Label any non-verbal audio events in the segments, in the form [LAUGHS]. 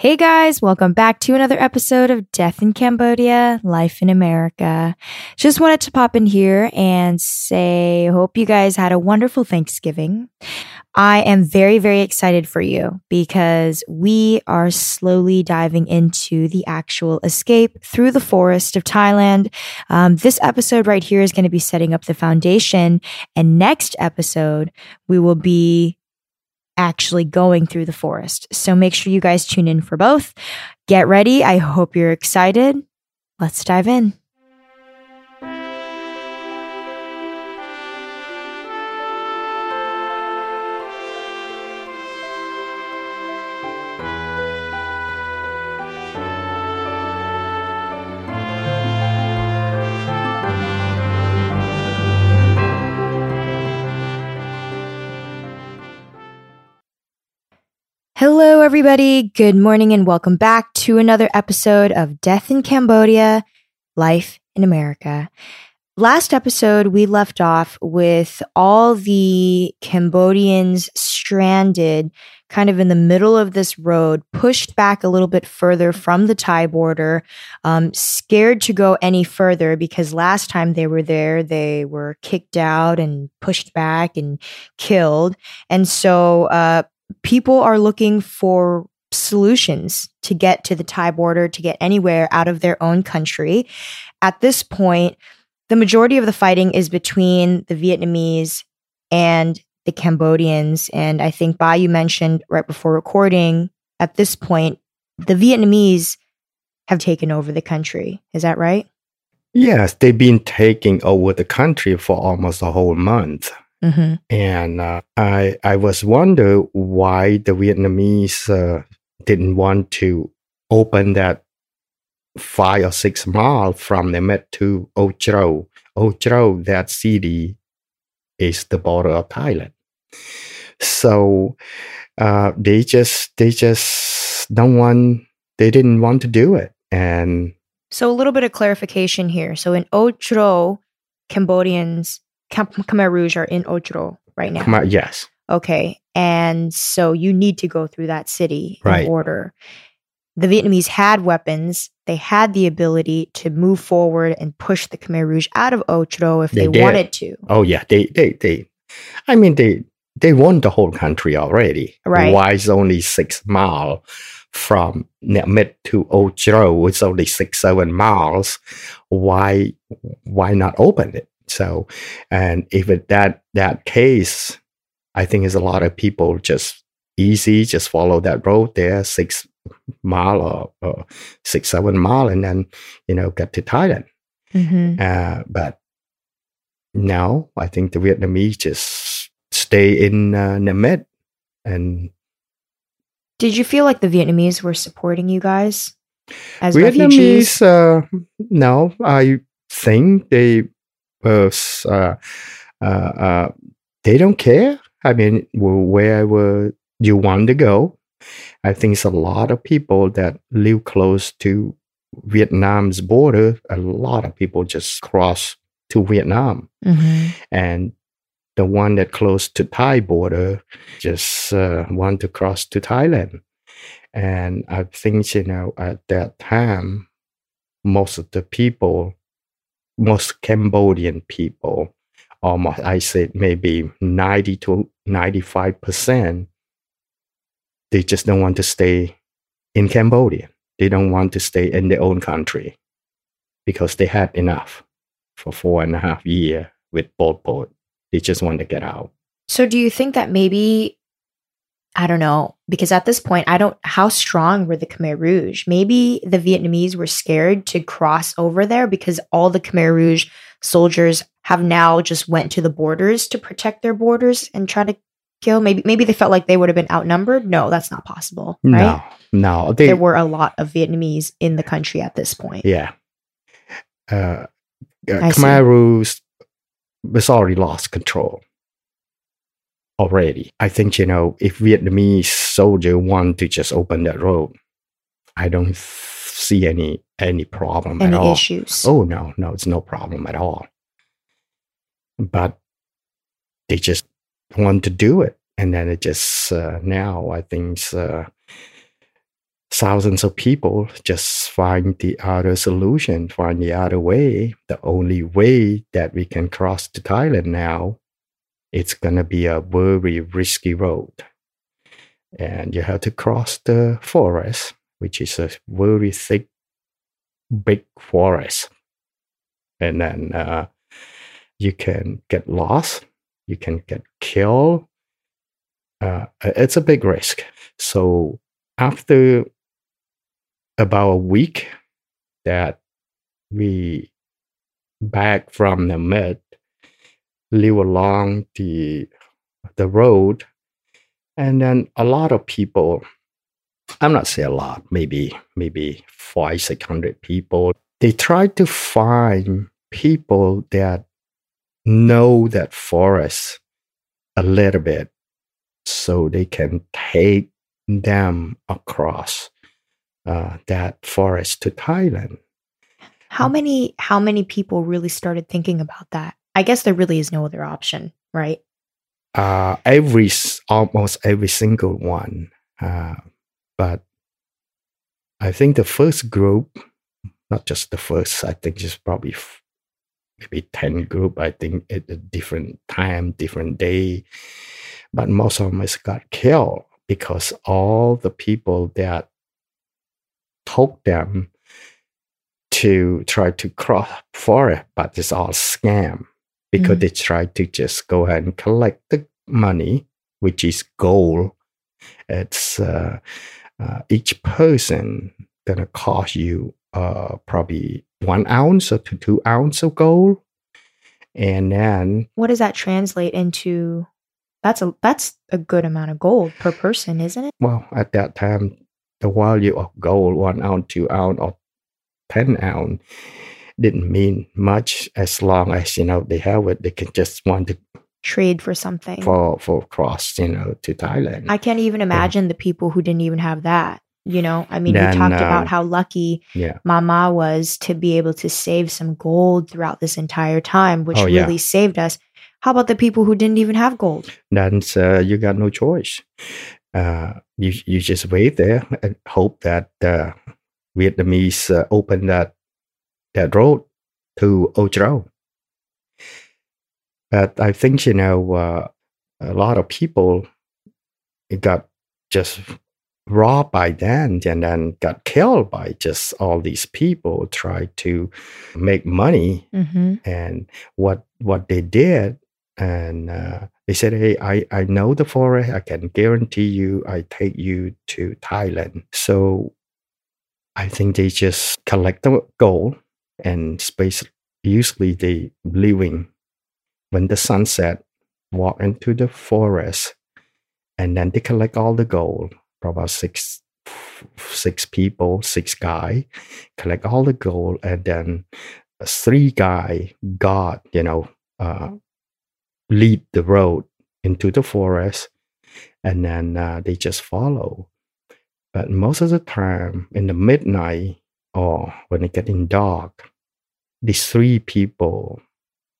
Hey guys, welcome back to another episode of Death in Cambodia, Life in America. Just wanted to pop in here and say, hope you guys had a wonderful Thanksgiving. I am very, very excited for you because we are slowly diving into the actual escape through the forest of Thailand. Um, this episode right here is going to be setting up the foundation. And next episode, we will be actually going through the forest. So make sure you guys tune in for both. Get ready. I hope you're excited. Let's dive in. Everybody. Good morning and welcome back to another episode of Death in Cambodia, Life in America. Last episode, we left off with all the Cambodians stranded kind of in the middle of this road, pushed back a little bit further from the Thai border, um, scared to go any further because last time they were there, they were kicked out and pushed back and killed. And so, uh, people are looking for solutions to get to the Thai border, to get anywhere out of their own country. At this point, the majority of the fighting is between the Vietnamese and the Cambodians. And I think Ba, you mentioned right before recording, at this point, the Vietnamese have taken over the country. Is that right? Yes, they've been taking over the country for almost a whole month. Mm-hmm. And uh, I I was wonder why the Vietnamese uh, didn't want to open that five or six mile from the Met to Ochro. Ochro, that city, is the border of Thailand. So uh, they just they just don't want they didn't want to do it and so a little bit of clarification here so in ochro cambodians Khmer Rouge are in Ochro right now. Khmer, yes. Okay. And so you need to go through that city right. in order. The Vietnamese had weapons. They had the ability to move forward and push the Khmer Rouge out of Ochro if they, they wanted to. Oh yeah, they they they. I mean they they won the whole country already. Right. Why is only six mile from Net to Ochro? It's only six seven miles. Why why not open it? So, and if it, that that case, I think is a lot of people just easy, just follow that road there, six mile or, or six seven mile, and then you know get to Thailand. Mm-hmm. Uh, but now I think the Vietnamese just stay in uh, Namet and. Did you feel like the Vietnamese were supporting you guys as Vietnamese? Uh, no, I think they they don't care. I mean, wherever you want to go, I think it's a lot of people that live close to Vietnam's border. A lot of people just cross to Vietnam, mm-hmm. and the one that close to Thai border just uh, want to cross to Thailand. And I think you know at that time, most of the people most Cambodian people, um, almost I said maybe 90 to 95 percent, they just don't want to stay in Cambodia. They don't want to stay in their own country because they had enough for four and a half years with Pol Pot. They just want to get out. So, do you think that maybe I don't know, because at this point, I don't, how strong were the Khmer Rouge? Maybe the Vietnamese were scared to cross over there because all the Khmer Rouge soldiers have now just went to the borders to protect their borders and try to kill. Maybe, maybe they felt like they would have been outnumbered. No, that's not possible. Right? No, no. They, there were a lot of Vietnamese in the country at this point. Yeah. Uh, uh Khmer Rouge was already lost control already. I think, you know, if Vietnamese soldier want to just open that road, I don't see any any problem any at all. issues. Oh no, no, it's no problem at all. But they just want to do it, and then it just uh, now I think uh, thousands of people just find the other solution, find the other way. The only way that we can cross to Thailand now, it's going to be a very risky road. And you have to cross the forest, which is a very thick, big forest. And then uh, you can get lost, you can get killed. Uh, it's a big risk. So after about a week that we back from the mud live along the the road and then a lot of people i'm not say a lot maybe maybe five six hundred people they try to find people that know that forest a little bit so they can take them across uh, that forest to Thailand. How many how many people really started thinking about that? I guess there really is no other option, right? Uh, every almost every single one, uh, but I think the first group, not just the first, I think just probably maybe ten group. I think at a different time, different day, but most of them has got killed because all the people that told them to try to cross for it, but it's all scam because mm. they try to just go ahead and collect the money, which is gold. It's uh, uh, each person gonna cost you uh, probably one ounce or to two ounce of gold, and then what does that translate into? That's a that's a good amount of gold per person, isn't it? Well, at that time, the value of gold, one ounce, two ounce, or 10 ounce, didn't mean much as long as, you know, they have it. They can just want to trade for something for, for cross, you know, to Thailand. I can't even imagine yeah. the people who didn't even have that. You know, I mean, then, you talked uh, about how lucky yeah. Mama was to be able to save some gold throughout this entire time, which oh, really yeah. saved us. How about the people who didn't even have gold? Then uh, you got no choice uh, you you just wait there and hope that uh, Vietnamese uh, open that that road to Ocho. But I think you know uh, a lot of people got just robbed by then and then got killed by just all these people try to make money mm-hmm. and what what they did and uh, they said, "Hey, I I know the forest. I can guarantee you. I take you to Thailand." So I think they just collect the gold and space. Usually, they living when the sun set, walk into the forest, and then they collect all the gold. About six six people, six guy, collect all the gold, and then three guy god you know uh, lead the road into the forest and then uh, they just follow. But most of the time, in the midnight or when it getting dark, these three people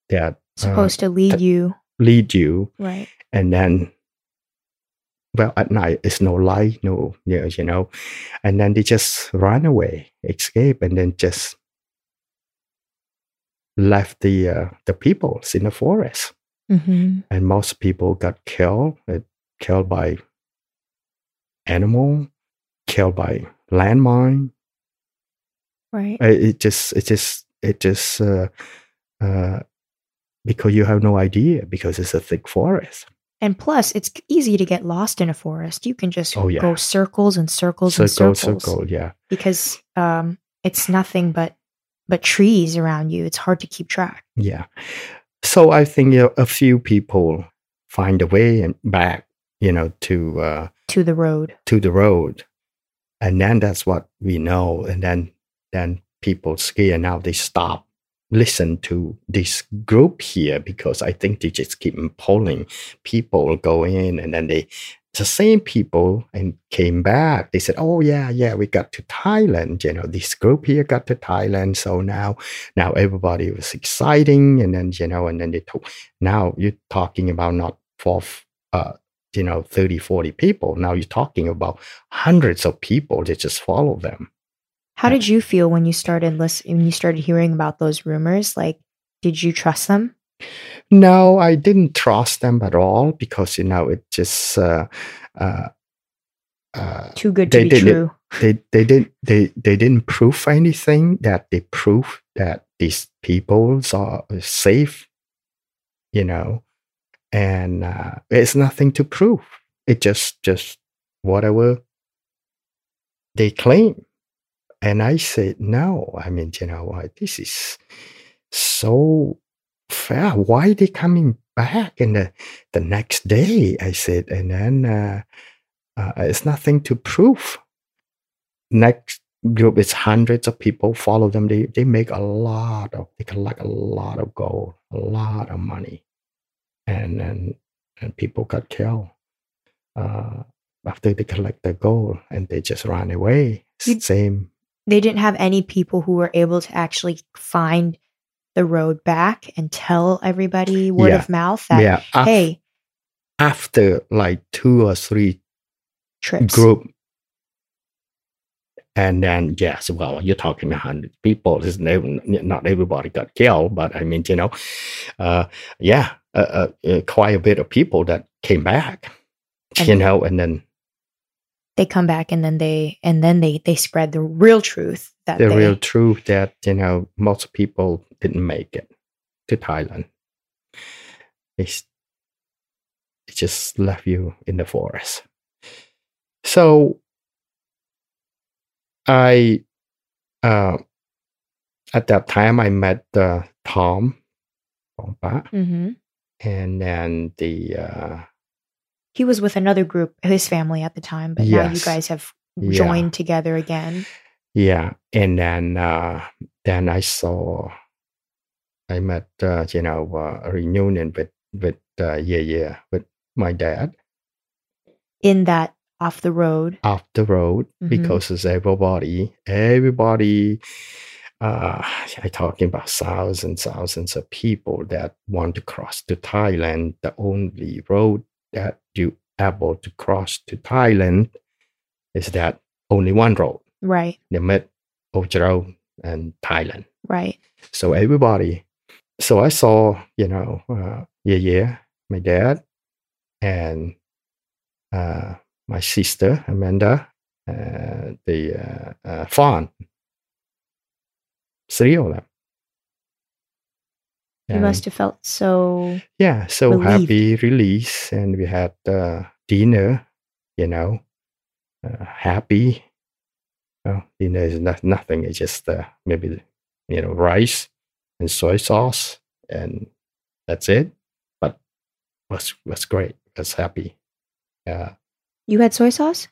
that supposed uh, to lead you lead you, right? And then, well, at night it's no light, no, yeah, you know, and then they just run away, escape, and then just left the uh, the people in the forest. Mm-hmm. And most people got killed, uh, killed by animal, killed by landmine. Right. It, just, it just, it just, uh, uh, because you have no idea because it's a thick forest. And plus, it's easy to get lost in a forest. You can just oh, yeah. go circles and circles circle, and circles. Circle, yeah. Because um, it's nothing but but trees around you. It's hard to keep track. Yeah. So I think you know, a few people find a way and back, you know, to uh, to the road, to the road, and then that's what we know. And then then people scared now they stop listen to this group here because I think they just keep pulling people go in and then they the same people and came back. They said, "Oh yeah, yeah, we got to Thailand. You know, this group here got to Thailand. So now, now everybody was exciting, and then you know, and then they took. Now you're talking about not for uh, you know 30 40 people now you're talking about hundreds of people that just follow them How did you feel when you started listening when you started hearing about those rumors? Like, did you trust them? no i didn't trust them at all because you know it just uh, uh, uh, Too good to They be didn't- true. they they didn't they they didn't prove anything that they prove that these people are safe you know and uh, it's nothing to prove it just just whatever they claim and i said no. I mean you know what this is so fair why they coming back and the, the next day? I said and then uh, uh, it's nothing to prove. Next group is hundreds of people follow them. They they make a lot of they collect a lot of gold a lot of money. And and, and people got killed uh, after they collect the gold and they just run away. You- same They didn't have any people who were able to actually find the road back and tell everybody word Yeah. of mouth that, yeah af- hey, after like two or three trips. group and then yes well you're talking a hundred people It's never- not everybody got killed but i mean you know uh yeah uh, uh, uh, quite a bit of people that came back you know and then They come back and then they and then they they spread the real truth that the they, real truth that you know most people didn't make it to thailand. They, they just left you in the forest. So i uh at that time i met uh, tom Mhm. and then the uh He was with another group, his family at the time, but now you guys have Yeah. joined together again. Yeah, and then uh, then I saw, I met uh, you know uh, a reunion with with uh, yeah yeah with my dad in that off the road. off the road Mhm. because it's everybody everybody. Uh, I talking about thousands thousands of people that want to cross to Thailand. The only road that you able to cross to Thailand is that only one road. Right, the Mid Ojaro and Thailand. right. So everybody. So I saw, you know, uh, yeah, yeah, my dad and uh, my sister Amanda, uh, the uh, uh, Fawn, three of them. You must have felt so yeah, so relieved. happy release, and we had uh, dinner. You know, uh, happy. Well, dinner is not nothing. It's just uh, maybe you know rice and soy sauce, and that's it. But was was great. Was happy. Yeah, you had soy sauce?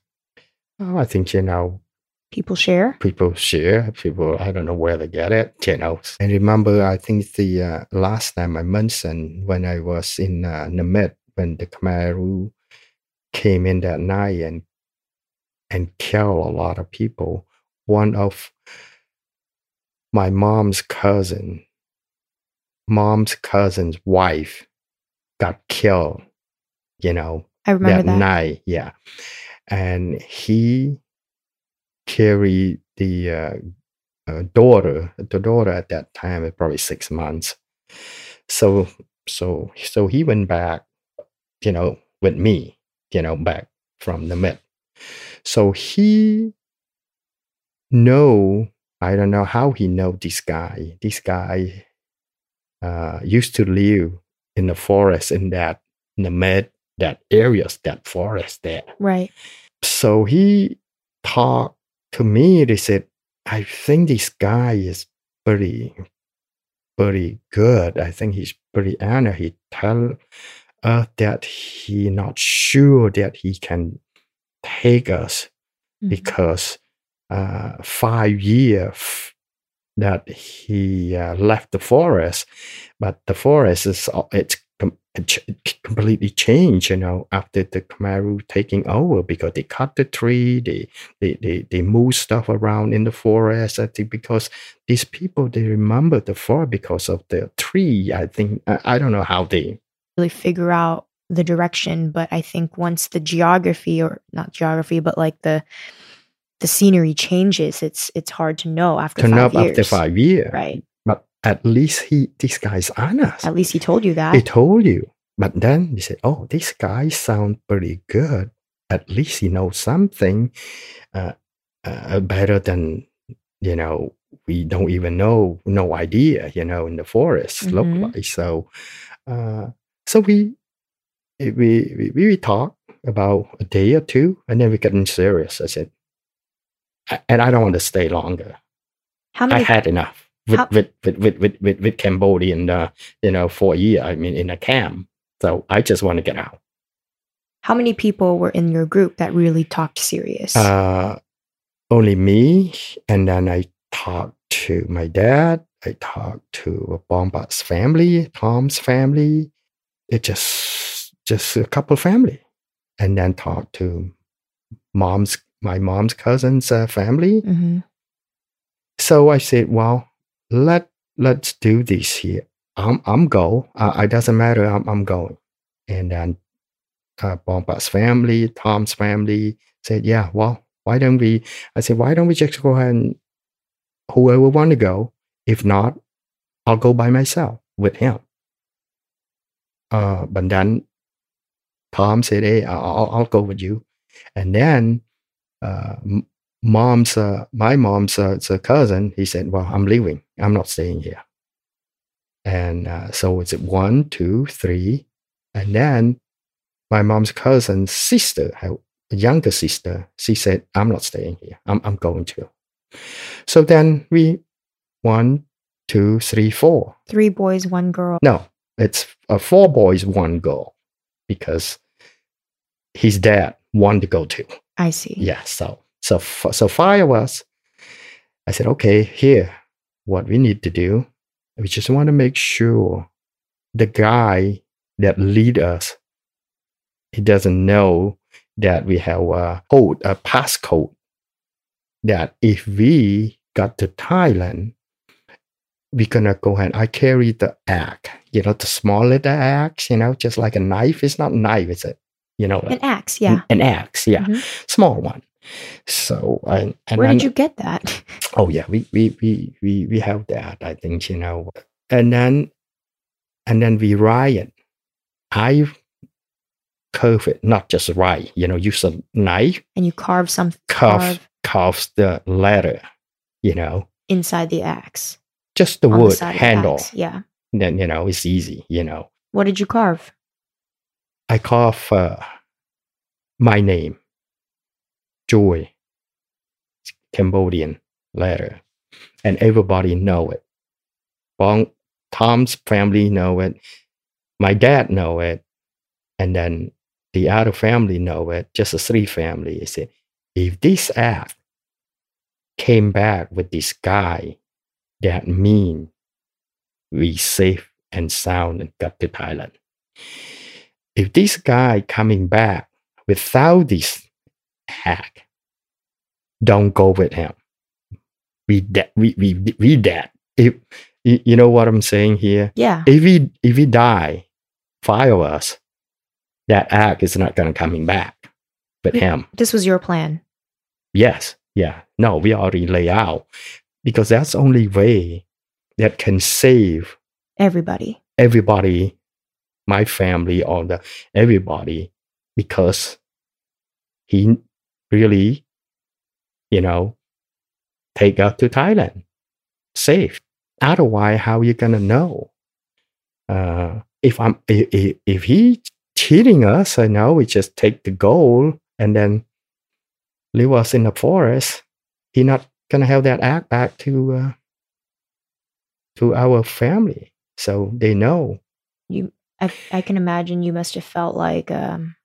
oh, I think you know People share? people share people i don't know where they get it you know and remember i think the uh, last time i mentioned when i was in uh, namib when the Khmer came in that night and and killed a lot of people one of my mom's cousin mom's cousin's wife got killed you know I remember that, that. night. Yeah, and he carried the uh, uh, daughter. The daughter at that time was probably six months. So so so he went back, you know, with me, you know, back from the mid. So he know I don't know how he know this guy. This guy uh, used to live in the forest in that in the mid that areas that forest there. Right. So he talked to me. They said, "I think this guy is pretty, pretty good. I think he's pretty honest. He tell us that he not sure that he can take us Mhm. because uh, five years that he uh, left the forest, but the forest is uh, it's completely changed, you know, after the Khmer taking over because they cut the tree, they they they, they move stuff around in the forest. I think because these people they remember the forest because of the tree. I think I, I don't know how they Really figure out the direction, but I think once the geography or not geography, but like the the scenery changes, it's it's hard to know after to five years. after five years. Right. At least he, this guy's honest. At least he told you that. He told you. But then he said, "Oh, this guy sounds pretty good. At least he knows something uh, uh, better than you know. We don't even know, no idea. You know, in the forest Mhm. look like so. Uh, so we we we we talked about a day or two, and then we getting serious. I said, and I don't want to stay longer. How I had enough with How- with, with, with, with, with, with Cambodian, uh, you know, for a year. I mean, in a camp. So I just want to get out. how many people were in your group that really talked serious? Uh, only me, and then I talked to my dad. I talked to Bomba's family, Tom's family. It just just a couple family, and then talked to mom's my mom's cousin's uh, family. hmm So I said, well, let let's do this here. I'm I'm go. Uh, it doesn't matter. I'm I'm going. And then uh, Bomba's family, Tom's family said, yeah. Well, why don't we? I said, why don't we just go ahead and whoever want to go. If not, I'll go by myself with him. Uh, but then Tom said, hey, I'll, I'll go with you. And then uh, mom's uh, my mom's uh, cousin he said well i'm leaving i'm not staying here. And uh, so it's one two three and then my mom's cousin's sister her younger sister she said i'm not staying here. I'm, I'm going to. So then we one two three four. Three boys, one girl. no it's uh, four boys one girl because his dad wanted to go too. I see. yeah so so f- so five of us i said okay here what we need to do we just want to make sure the guy that lead us he doesn't know that we have a code a passcode that if we got to thailand we're gonna go ahead i carry the axe you know the small little axe you know just like a knife it's not a knife it's a you know An axe, yeah. an axe yeah Mhm. small one. So and, and Where then- did you get that? [LAUGHS] Oh yeah, we we we we we have that. I think you know, and then and then we write it. I curve it, not just write. You know, use a knife, and you carve some carve Carve. carves the letter. You know, inside the axe. just the wood the handle. axe. Yeah. Then you know it's easy. You know, What did you carve? I carve uh, my name, Joy, Cambodian letter, and everybody know it. Bong, Tom's family know it, my dad know it, and then the other family know it. Just a three family. They said, if this act came back with this guy, that mean we safe and sound and got to Thailand if this guy coming back without this hack, don't go with him. We de- we we we dead. If you know what I'm saying here, Yeah. if we if we die, five of us, that act is not gonna coming back with Yeah. him. This was your plan. Yes, yeah, no, we already lay out because that's the only way that can save Everybody. everybody, my family, all the everybody, because he really, you know, take us to Thailand, safe. Otherwise, how you gonna know? Uh, if I'm if, if he cheating us, I know we just take the gold and then leave us in the forest. He not gonna have that act back to uh, to our family, so they know. You I I can imagine you must have felt like um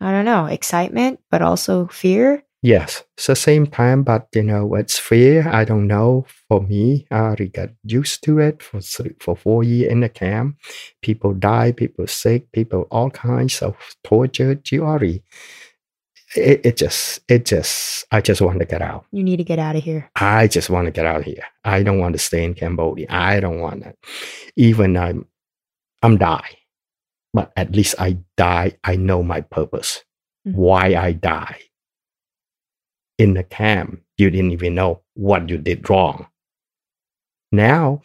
I don't know, excitement, but also fear. Yes, it's the same time, but you know, it's fear. I don't know. For me, I already got used to it for three, for four years in the camp. People die, people sick, people all kinds of torture. You already, it, it just, it just, I just want to get out. You need to get out of here. I just want to get out of here. I don't want to stay in Cambodia. I don't want it. Even I'm, I'm die. But at least I die. I know my purpose, Mhm. why I die. In the camp, you didn't even know what you did wrong. Now,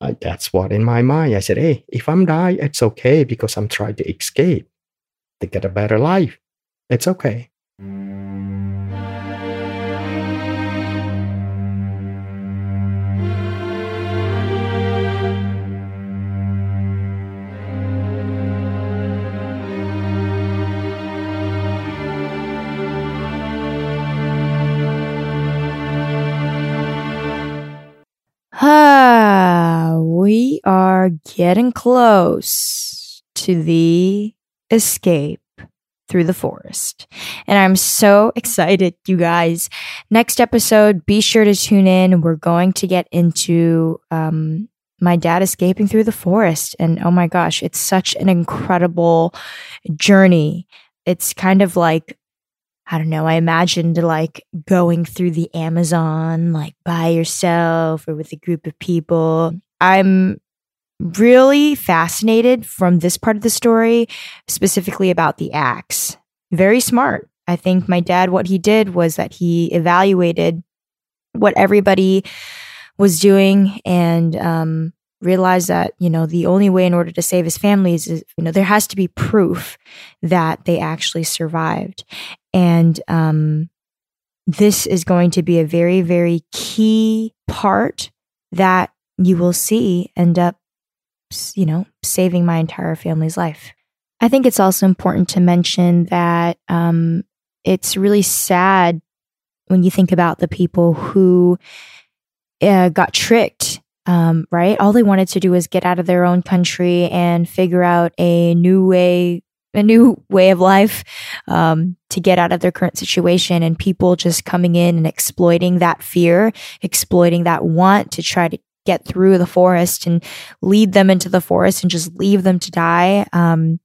uh, that's what in my mind. I said, hey, if I'm die, it's okay because I'm trying to escape to get a better life. It's okay. Are getting close to the escape through the forest. And I'm so excited, you guys. Next episode, be sure to tune in. We're going to get into um, my dad escaping through the forest. And oh my gosh, it's such an incredible journey. It's kind of like I don't know, I imagined like going through the Amazon like by yourself or with a group of people. I'm really fascinated from this part of the story, specifically about the axe. Very smart. I think my dad, what he did was that he evaluated what everybody was doing and um, realized that, you know, the only way in order to save his family is, you know, there has to be proof that they actually survived. And um, this is going to be a very, very key part that you will see end up, you know, saving my entire family's life. I think it's also important to mention that um, it's really sad when you think about the people who uh, got tricked. Um, right? All they wanted to do was get out of their own country and figure out a new way a new way of life um, to get out of their current situation and people just coming in and exploiting that fear exploiting that want to try to get through the forest and lead them into the forest and just leave them to die um,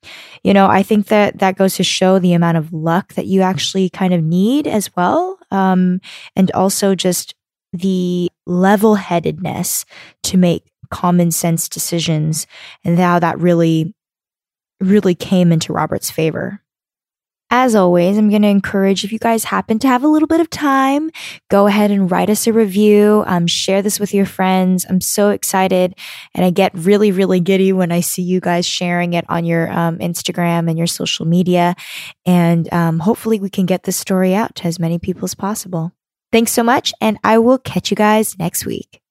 you know i think that that goes to show the amount of luck that you actually kind of need as well um, and also just the level-headedness to make common sense decisions and how that really really came into Robert's favor. As always, I'm going to encourage if you guys happen to have a little bit of time, go ahead and write us a review. Um, share this with your friends. I'm so excited, and I get really, really giddy when I see you guys sharing it on your um, Instagram and your social media. And um, hopefully, we can get this story out to as many people as possible. Thanks so much, and I will catch you guys next week.